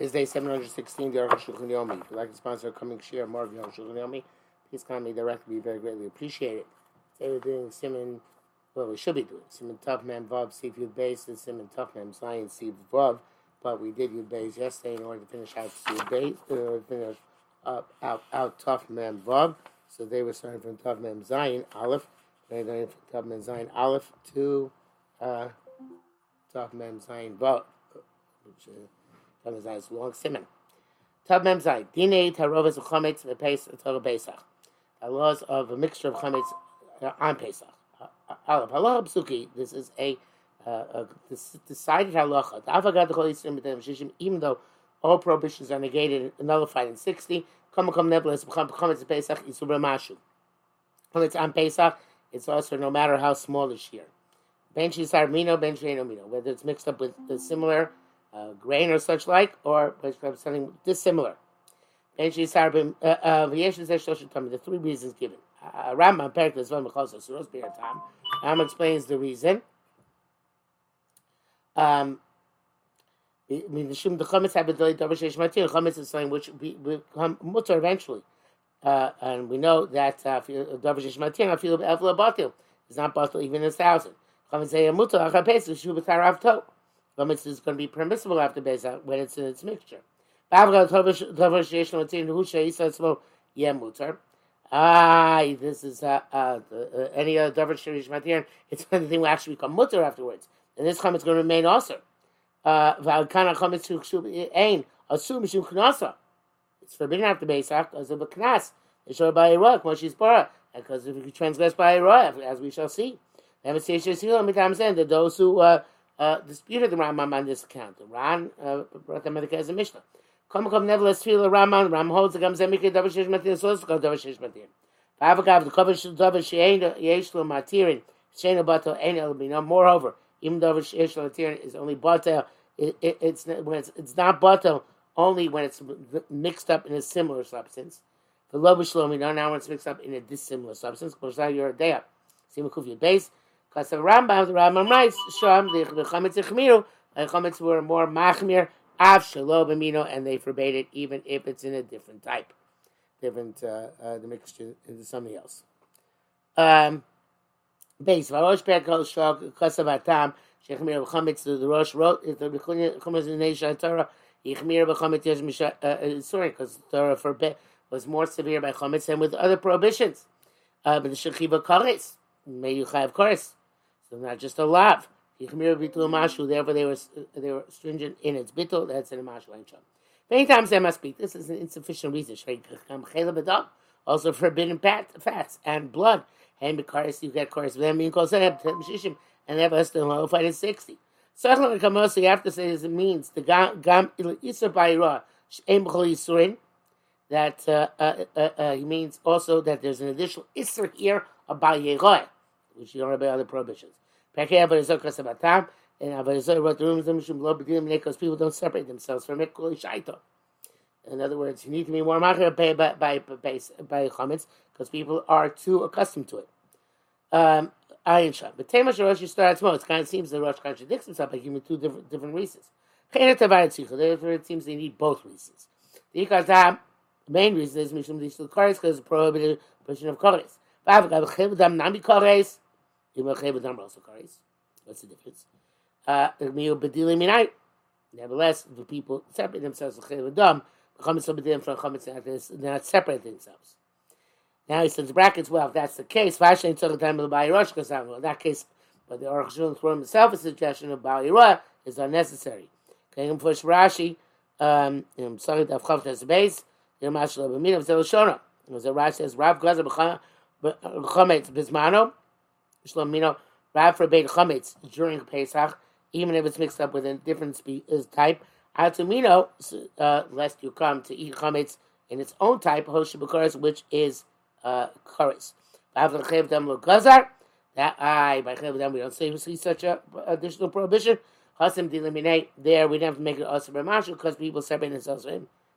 Is day 716, the. If you'd like to sponsor a coming share more of Aruch Shulchan Yomi, please contact me directly. We very greatly appreciate it. Today we're doing Simon, well, we should be doing Simon Tav Mem Vav, Steve Base, and Simon Tav Mem Zion, Steve Vav. But we did Yud Base yesterday in order to finish out Steve Base, uh, finish up, out, out Tav Mem Vav. So they were starting from Tav Mem Zion, Aleph. They're going from Tav Mem Zion, Aleph to uh, Tav Mem Zion Vav, which uh, Simon. Tav Mem Zayin. Dinei tarovas Torah Pesach. The laws of a mixture of chametz uh, on Pesach. Aleph halacha psuki. This is a, uh, a decided halacha. Even though all prohibitions are negated and nullified in sixty, come come neblas chametz Pesach isubra mashu. Chametz on Pesach. It's also no matter how small the shear. Ben shisar mino, ben mino. Whether it's mixed up with the similar uh, grain or such like, or something dissimilar. The three reasons given. Rambam Perikles Vam Mechosa Suros Tam. Rambam explains the reason. Um, mean, the shum the chametz have delayed davar sheish matir. Chametz is something which become mutter eventually, uh, and we know that uh, davar sheish matir. I feel evla batil is not batil even a thousand. Chametz say mutter achapes shu b'tarav tov. Chametz is going to be permissible after Pesach when it's in its mixture. Ah, this is uh, uh, uh, any other davar shirish matir. It's when thing will actually become mutter afterwards, and this chametz is going to remain also. Uh, it's forbidden after Pesach because of a knas. It's sure by Iraq, Moshe's bara, because if you transgress by Iraq, as we shall see. That those who uh, uh, disputed the Rambam on this account. The Ran uh, brought the Medicare as a Mishnah. Come come nevertheless feel the Raman. Ram holds the Gamzem Mikri Matir. So let's go Davar Sheish Matir. Avagav the Kavar Davar Lo Matirin Shein Bato Ein El. Moreover, even Davar Sheish Lo Matirin is only Bato. It, it, it's when it's, it's not Bato only when it's mixed up in a similar substance. The Lo Shlomi now when it's mixed up in a dissimilar substance. Because now you're a day Because the Rambam, the Rambam writes, Sham, the Chametz Echmiru, the Chametz were more Machmir, Av Shalom Amino, and they forbade it even if it's in a different type, different, uh, uh, the mixture into something else. Um, base, Varosh Perkol Shok, Kasav Atam, Shechmir Chametz, the Rosh wrote, if the Chametz in the Nation Torah, Yichmir Chametz Yesh Misha, uh, uh, sorry, because Torah forbid, was more severe by Chametz than with other prohibitions. Uh, but the Shechiva Kares, may you have course. So not just a lav. Therefore, they were they were stringent in its bittul. That's in a mashu ain't Many times they must speak. This is an insufficient reason. Also forbidden fats and blood. And because you get chorus them being called and never has to notified in sixty. Certainly, you have to say this means the gam isur bayra yisurin. That uh, uh, uh, uh, he means also that there's an additional isur here about yeroy, which you don't have other prohibitions. And Avodah wrote the rooms because people don't separate themselves from it. In other words, you need to be more machir by by by by chametz because people are too accustomed to it. Um, Ayin Shah. But Tema Rosh starts more. It kind of seems the Rosh contradicts himself by giving two different different reasons. Therefore, it seems they need both reasons. The Ikar main reason is Mishum Dishul Kores because it's prohibited portion of Rav gav khiv dam nami kores. Im khiv dam ras kores. What's the difference? Uh, ik meel bedeling me night. Nevertheless, the people separate themselves from khiv dam. Khomets of from khomets of this. They're not separate themselves. Now he says, brackets, well, if that's the case, Vashay ain't took the time of the Ba'irosh, because in that case, but the Orach Shulam threw himself a suggestion of Ba'irosh is unnecessary. can I'm push Rashi, um, I'm sorry, the Avchav Tez Beis, you're a mashal of a meeting, I'm still Rashi, says, Rav Gaza B'chamah, B'Chametz Bismano. Shlomino, Rav forbade chametz during Pesach, even if it's mixed up with a different spe- type. Atumino, uh, lest you come to eat chametz in its own type, hoshibukaris, which is uh, karis. That I by them we don't say see such a additional prohibition. Hasim dilimine there we don't have to make it also because people separate themselves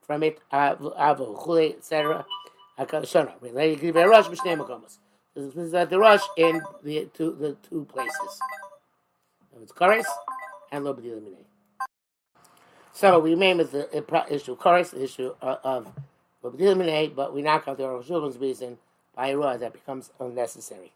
from it. Chule etc. The rush b'shnei makomos. This is at the rush in the two the two places. It's Kares and Lobadi Limine. So we remain with the issue course, the issue of but we knock out the Aruch reason by Iroa that becomes unnecessary.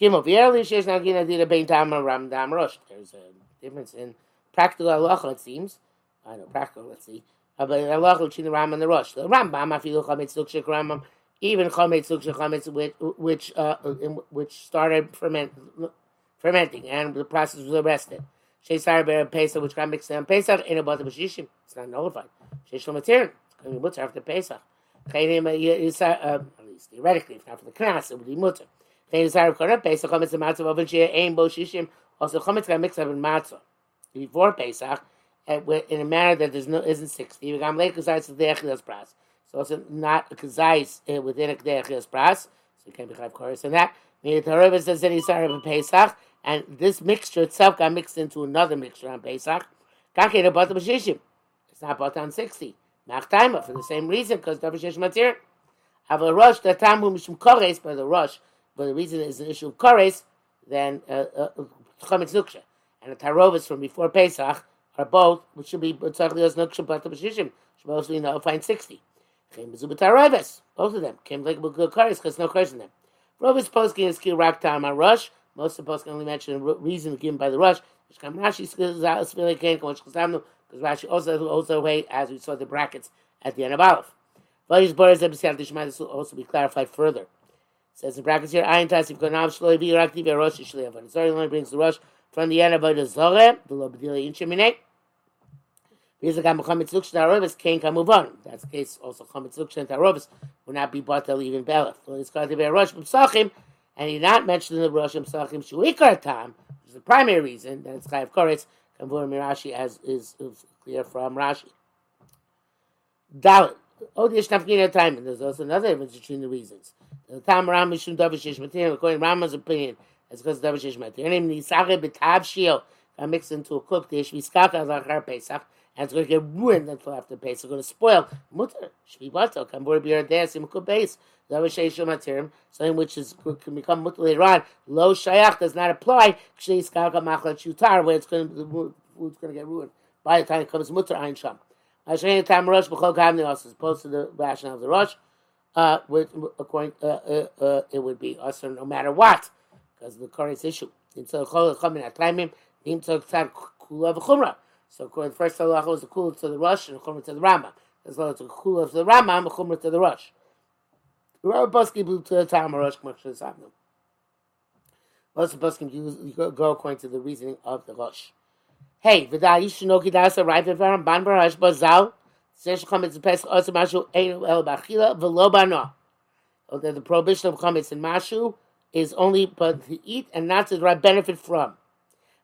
Gimel, V'erli shesh nagina dira bein tam ram dam rosh. There's a difference in practical halacha, it seems. I know, practical, let's see. Rambam, chametz even chametz chametz, which, which, uh, which started ferment, fermenting, and the process was arrested. Sheisar ber Pesach, which got mixed in Pesach, in about the Bashishim. It's not nullified. Sheish Lamatir, it's going to be mutter after Pesach. Chayim, uh, at least theoretically, if not for the Knas, it would be mutter. Chayim yisar kora pesach chametz matzah over she'ain bo shishim also, chometz mixed up in matzah before Pesach in a manner that there's no isn't sixty. So it's not a kazais uh, within a kdechilas pras, so you can't be chayv chorus in that. The Torah says that he's in Pesach, and this mixture itself got mixed into another mixture on Pesach. It's not bought on sixty. Machtaima for the same reason because Davar Shishim Matir. Have a rush the tamu mishum kores by the rush but the reason is an issue of kores, then uh, uh, nuksha and the tarovis from before Pesach are both, which should be tzachlios nuksha but the b'shishim should mostly know find sixty. Came bezu b'tarovis, both of them came like good kores because no kores in them. Rovis poskin is kil rak tam rush. Most of the poskin only mention the reason given by the rush. Which come Rashi because Rashi also also way as we saw the brackets at the end of Aleph. But borders this will also be clarified further. Says in brackets here, Ayin Tas, if Gonav Shloi Bi Rakti Ve Rosh Shloi Avon. Sorry, only brings the Rosh from the end of the Zoreh, the Lobdili in Shemineh. Because the Gam Chametz Luk Shnarovis Kain Kamuvon. That's the case also Chametz Luk Shnarovis will not be bought to even Belef. So it's called the Rosh B'Psachim, and he not mentioned in the Rosh B'Psachim Shuikar Tam, which is the primary reason that it's Chayav Koretz, Kamvur Mirashi, as is, is clear from Rashi. Dalit. Oh, there's time, and there's also another difference between the reasons. The Tam Ram Mishum Davishish Matir, according to Rama's opinion, it's because Davishish Matir. And in Nisare B'Tav Shio, got mixed into a cooked dish, Miskaka Zachar Pesach, and it's going to get ruined until after Pesach. It's going to spoil. Mutter, Shvivato, Kambur Bir Desim Kubes, Davishish Matir, something which is can become mutter later on. Lo Shayach does not apply, Kshiskaka Machlat Shutar, where it's going to, the food's going to get ruined by the time it comes Mutter Ein Sham. Hashem Tam Rosh B'Chol Kamni also, as opposed to the rationale of the Rosh uh, with, according, uh, uh, uh, it would be usher no matter what, because of the current issue. So according to the first halacha was the kula to the rush and the chumrah to the rambam. As well as the kula to the rambam, the chumrah to the rush. The Rabbi Boski blew to the time of rush k'machshir sabnu. Most of Boskim go according to the reasoning of the rush. Hey, v'da yishinoki dasa right v'varam ban barash bazal Says chametz in Pesach also mashu ein el bachila v'lo bana. That the prohibition of chametz in mashu is only but to eat and not to derive benefit from.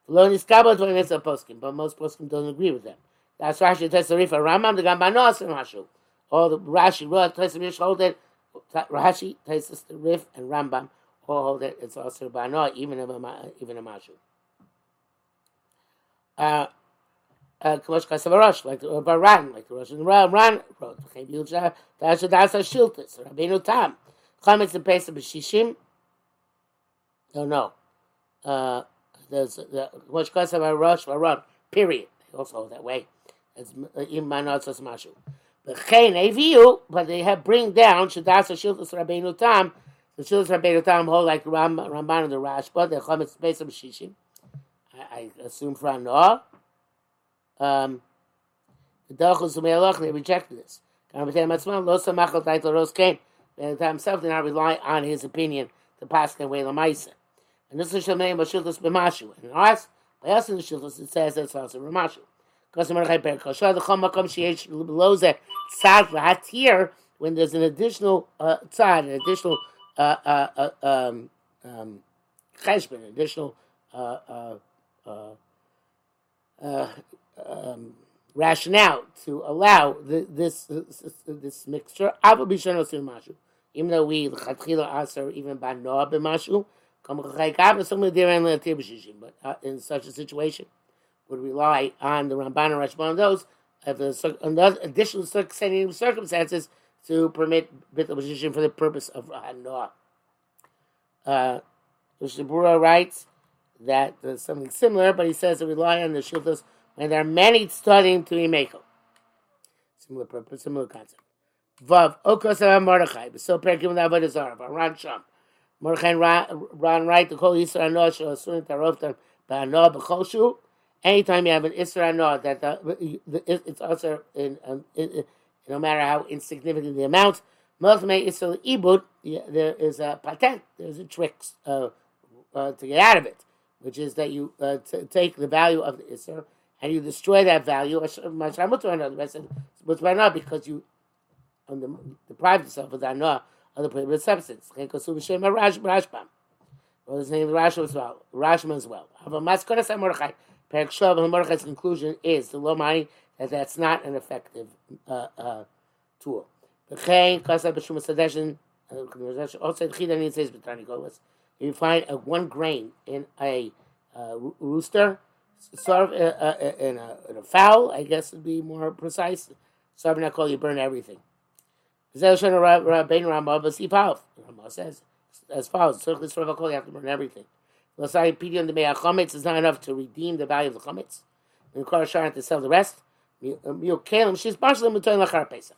V'lo niskaba to poskim, but most poskim don't agree with them. That's Rashi Tesarif Rambam the Gambanos in mashu. All the Rashi, Tesarif hold it. Rashi, Tesarif, and Rambam all hold it. It's also bana even a even a mashu. Uh, Kamosh Kasavarosh, like the Baran, like the Russian Ran wrote. That's that's a Shiltis, Rabbeinu Tam. Chametz and Pesach b'Shishim. No, no. Uh, there's the much cause of a rush for run period. Also that way. As uh, in my notes as much but chain a view but they have bring down should that's a shield rabbeinu tam. The shield rabbeinu tam hold like ram ramban the rash but the chomet space of shishim. I, I assume from no um the dogs may lock they reject this. And with them as well lost the rose came and himself did not rely on his opinion to pass away the mice And this is the name of Shiltus B'Mashu. And us, by us in the Shiltus, it says it's also Ramashu. When there's an additional uh, tzad, an additional uh, uh, uh, um, um, cheshbon, additional uh, uh, uh, uh um, rationale to allow the, this, this this mixture. Even though we even by noah b'mashu, but uh, in such a situation, would rely on the Ramban and Rashban on those of the another additional circumstances to permit bit position for the purpose of noah. Uh, the Shabura writes that there's something similar, but he says to rely on the shiltas when there are many studying to be mako. Similar purpose, similar concept. Vav, Okos Mordechai, so Perkim the Avodah Zarah, Ran. Mordechai ran right the Kol Yisra Noah Shal Asurin Taroftam Ba'anoah B'chol Anytime you have an Isra Noah, that the, it's also in, um, no matter how insignificant the amount, Melchmei Isra Ibud, there is a patent, there's a trick uh, uh, to get out of it, which is that you uh, t- take the value of the Isra and you destroy that value, because you the deprive yourself of that noah of the prohibited substance. Well, his name is Rashi as well. Rashman as well. Perak Shav, and Mordechai's conclusion is the money that that's not an effective uh, uh, tool. Sadeshin. Also, says. You find a one grain in a uh, rooster, sort of uh, uh, in, a, in a fowl, I guess would be more precise. Sarvina call you burn everything. Rama says as follows: you have to burn everything. Lasai pidyon the chametz is not enough to redeem the value of the chametz. And the shar to sell the rest. Kalim she's partially mutain lachar pesach.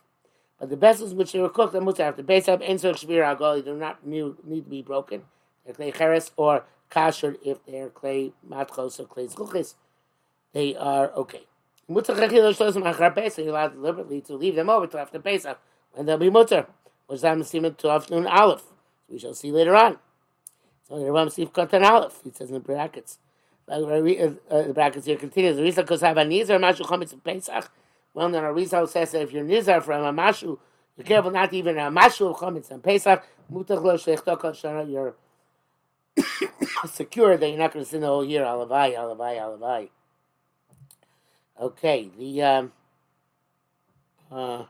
But the vessels which they were cooked are mutar after pesach and shvir agol do not need to be broken. They're clay cheres or kasher if they're clay matchos or clay zluchis. They are okay. Mutar chachil shlosim achar pesach. You're allowed deliberately to leave them over till after pesach and they'll be mutter. Which I'm seeing to afternoon aleph. We shall see later on. So the Ram Sif Katan Aleph, he says in the brackets. Uh, uh, the brackets here continues. The reason because have a nizar mashu chametz in Pesach. Well, then Arizal says that if you're nizar from a mashu, you're careful not even a mashu of chametz in Pesach. Mutach lo sheichtokal shana. You're secure that you're not going to sin the whole year. Alavai, alavai, alavai. Okay, the um, uh,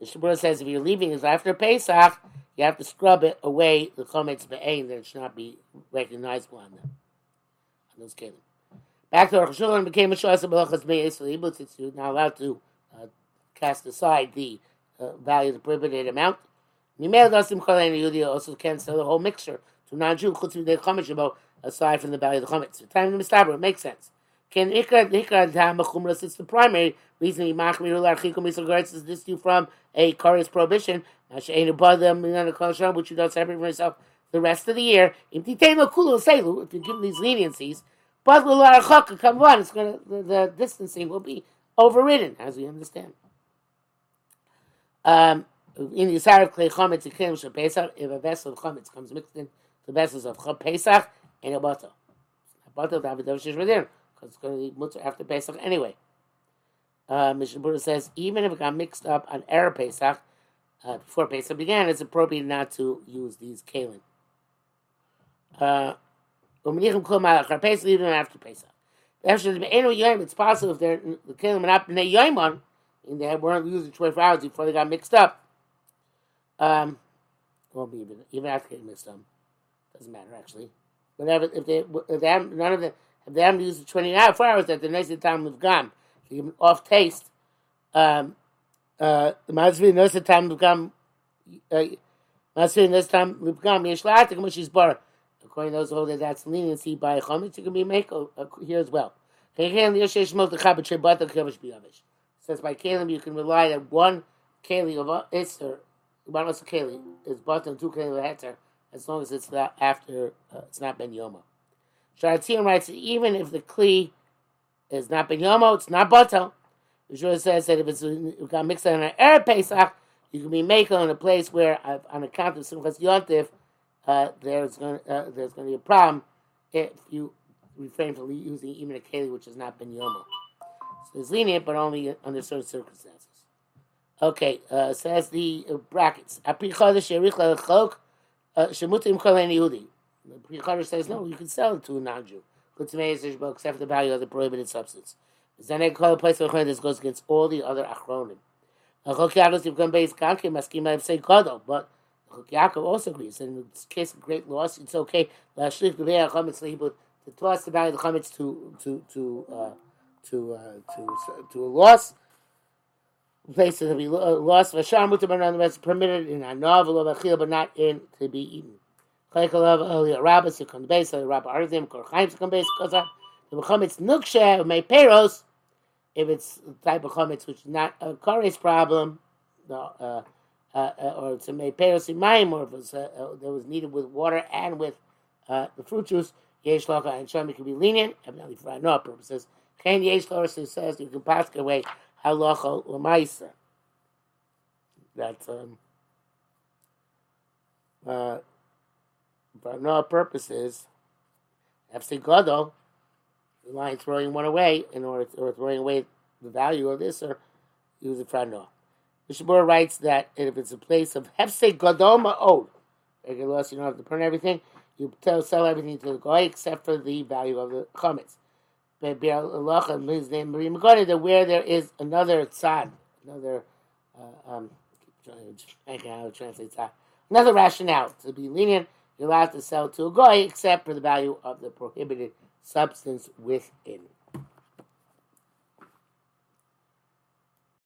the Shabbat says if you're leaving is after Pesach, you have to scrub it away, the chometz be'ain, that it should not be recognizable on them. On those kelim. Back to Rosh Hashanah became a shas of Melachas Me'es, so you're not allowed to uh, cast aside the uh, value of the prohibited amount. Nimel Dasim Kolen Yudhi also can sell the whole mixture to non-Jew, chutz the chometz aside from the value of the chometz. The time of the Mistabra, it makes sense. Can ikar ikar machumras? It's the primary reason he machmir larchikum misal is this you from a Korea's prohibition. Which you don't separate yourself the rest of the year. If you give these leniencies, but come on, it's gonna the, the distancing will be overridden, as we understand. Um, in the Yisar of Klei Chometz, if a vessel of Chometz comes mixed in the vessels of Pesach, and a butter. A butter, David Dovshish there because it's going to be mutter after Pesach anyway. Uh, Mishnah Berurah says even if it got mixed up on Erev Pesach uh, before Pesach began, it's appropriate not to use these kalim. Uh, even after Pesach. It's possible if they're the kalim not bnei yoimon, and they weren't using 24 hours before they got mixed up. Um, won't be even even after getting mixed up. Doesn't matter actually. Whatever if they if they have, none of the haven't used it 24 hours at the next time to give off taste, um, uh, the of gum, Mazvi knows the time of gum, Yeshlatik, Mushi's bar. According to those who hold that that's leniency by Chomitz, it can be make uh, here as well. Says by Kalim you can rely on one Kali of Isser, one also Kali is button two Kali of Heter, as long as it's not after, uh, it's not Ben Yoma. Sharatzion writes that even if the Kli is not Ben Yomo, it's not Batal. The Shura says that if it's it got mixed on an Erev Pesach, you can be making in a place where, on account of Simchas Yontif, uh, there's going uh, there's going to be a problem if you refrain from using even a keli which has not been yomo. So it's lenient, but only under certain circumstances. Okay, uh, says the uh, brackets. The Pri says, no, you can sell it to a non-Jew. Except for the value of the prohibited substance. Zanek a place of this goes against all the other achronim. Chok Yaakov Tivkon Beis Kanke Maskim I say Kodo, but Chok Yaakov also agrees. In this case of great loss, it's okay. Lashlich the Beis Chametz Leibut to toss the value of the chametz to to to uh, to uh, to to a loss. Places to be lost. Vashar mutar on the permitted in a novel of achil, but not in to be eaten. Elia Rabbis, you come base, Rabbi Arzim, Kor Chaim, come base, because The chametz nukshe may peros, if it's type of chametz which is not a kares problem, no, uh, uh, uh, or it's a may peros imayim, or if it's uh, uh, that was needed with water and with uh, the fruit juice, yesh lacha and shami can be lenient, evidently for no purposes. Ken yesh lacha says you can pass away halacha lemaisa. That's um, uh, for no purposes. FC Godel, the line throwing one away in order to, or throwing away the value of this or use it for no. Mishabur writes that if it's a place of Hefse Godoma Od, regular loss, you don't have to burn everything, you tell, sell everything to the guy except for the value of the chametz. That where there is another tzad, another uh, um, trying to translate tzad, another rationale to be lenient you're allowed to sell to a guy except for the value of the prohibited substance within.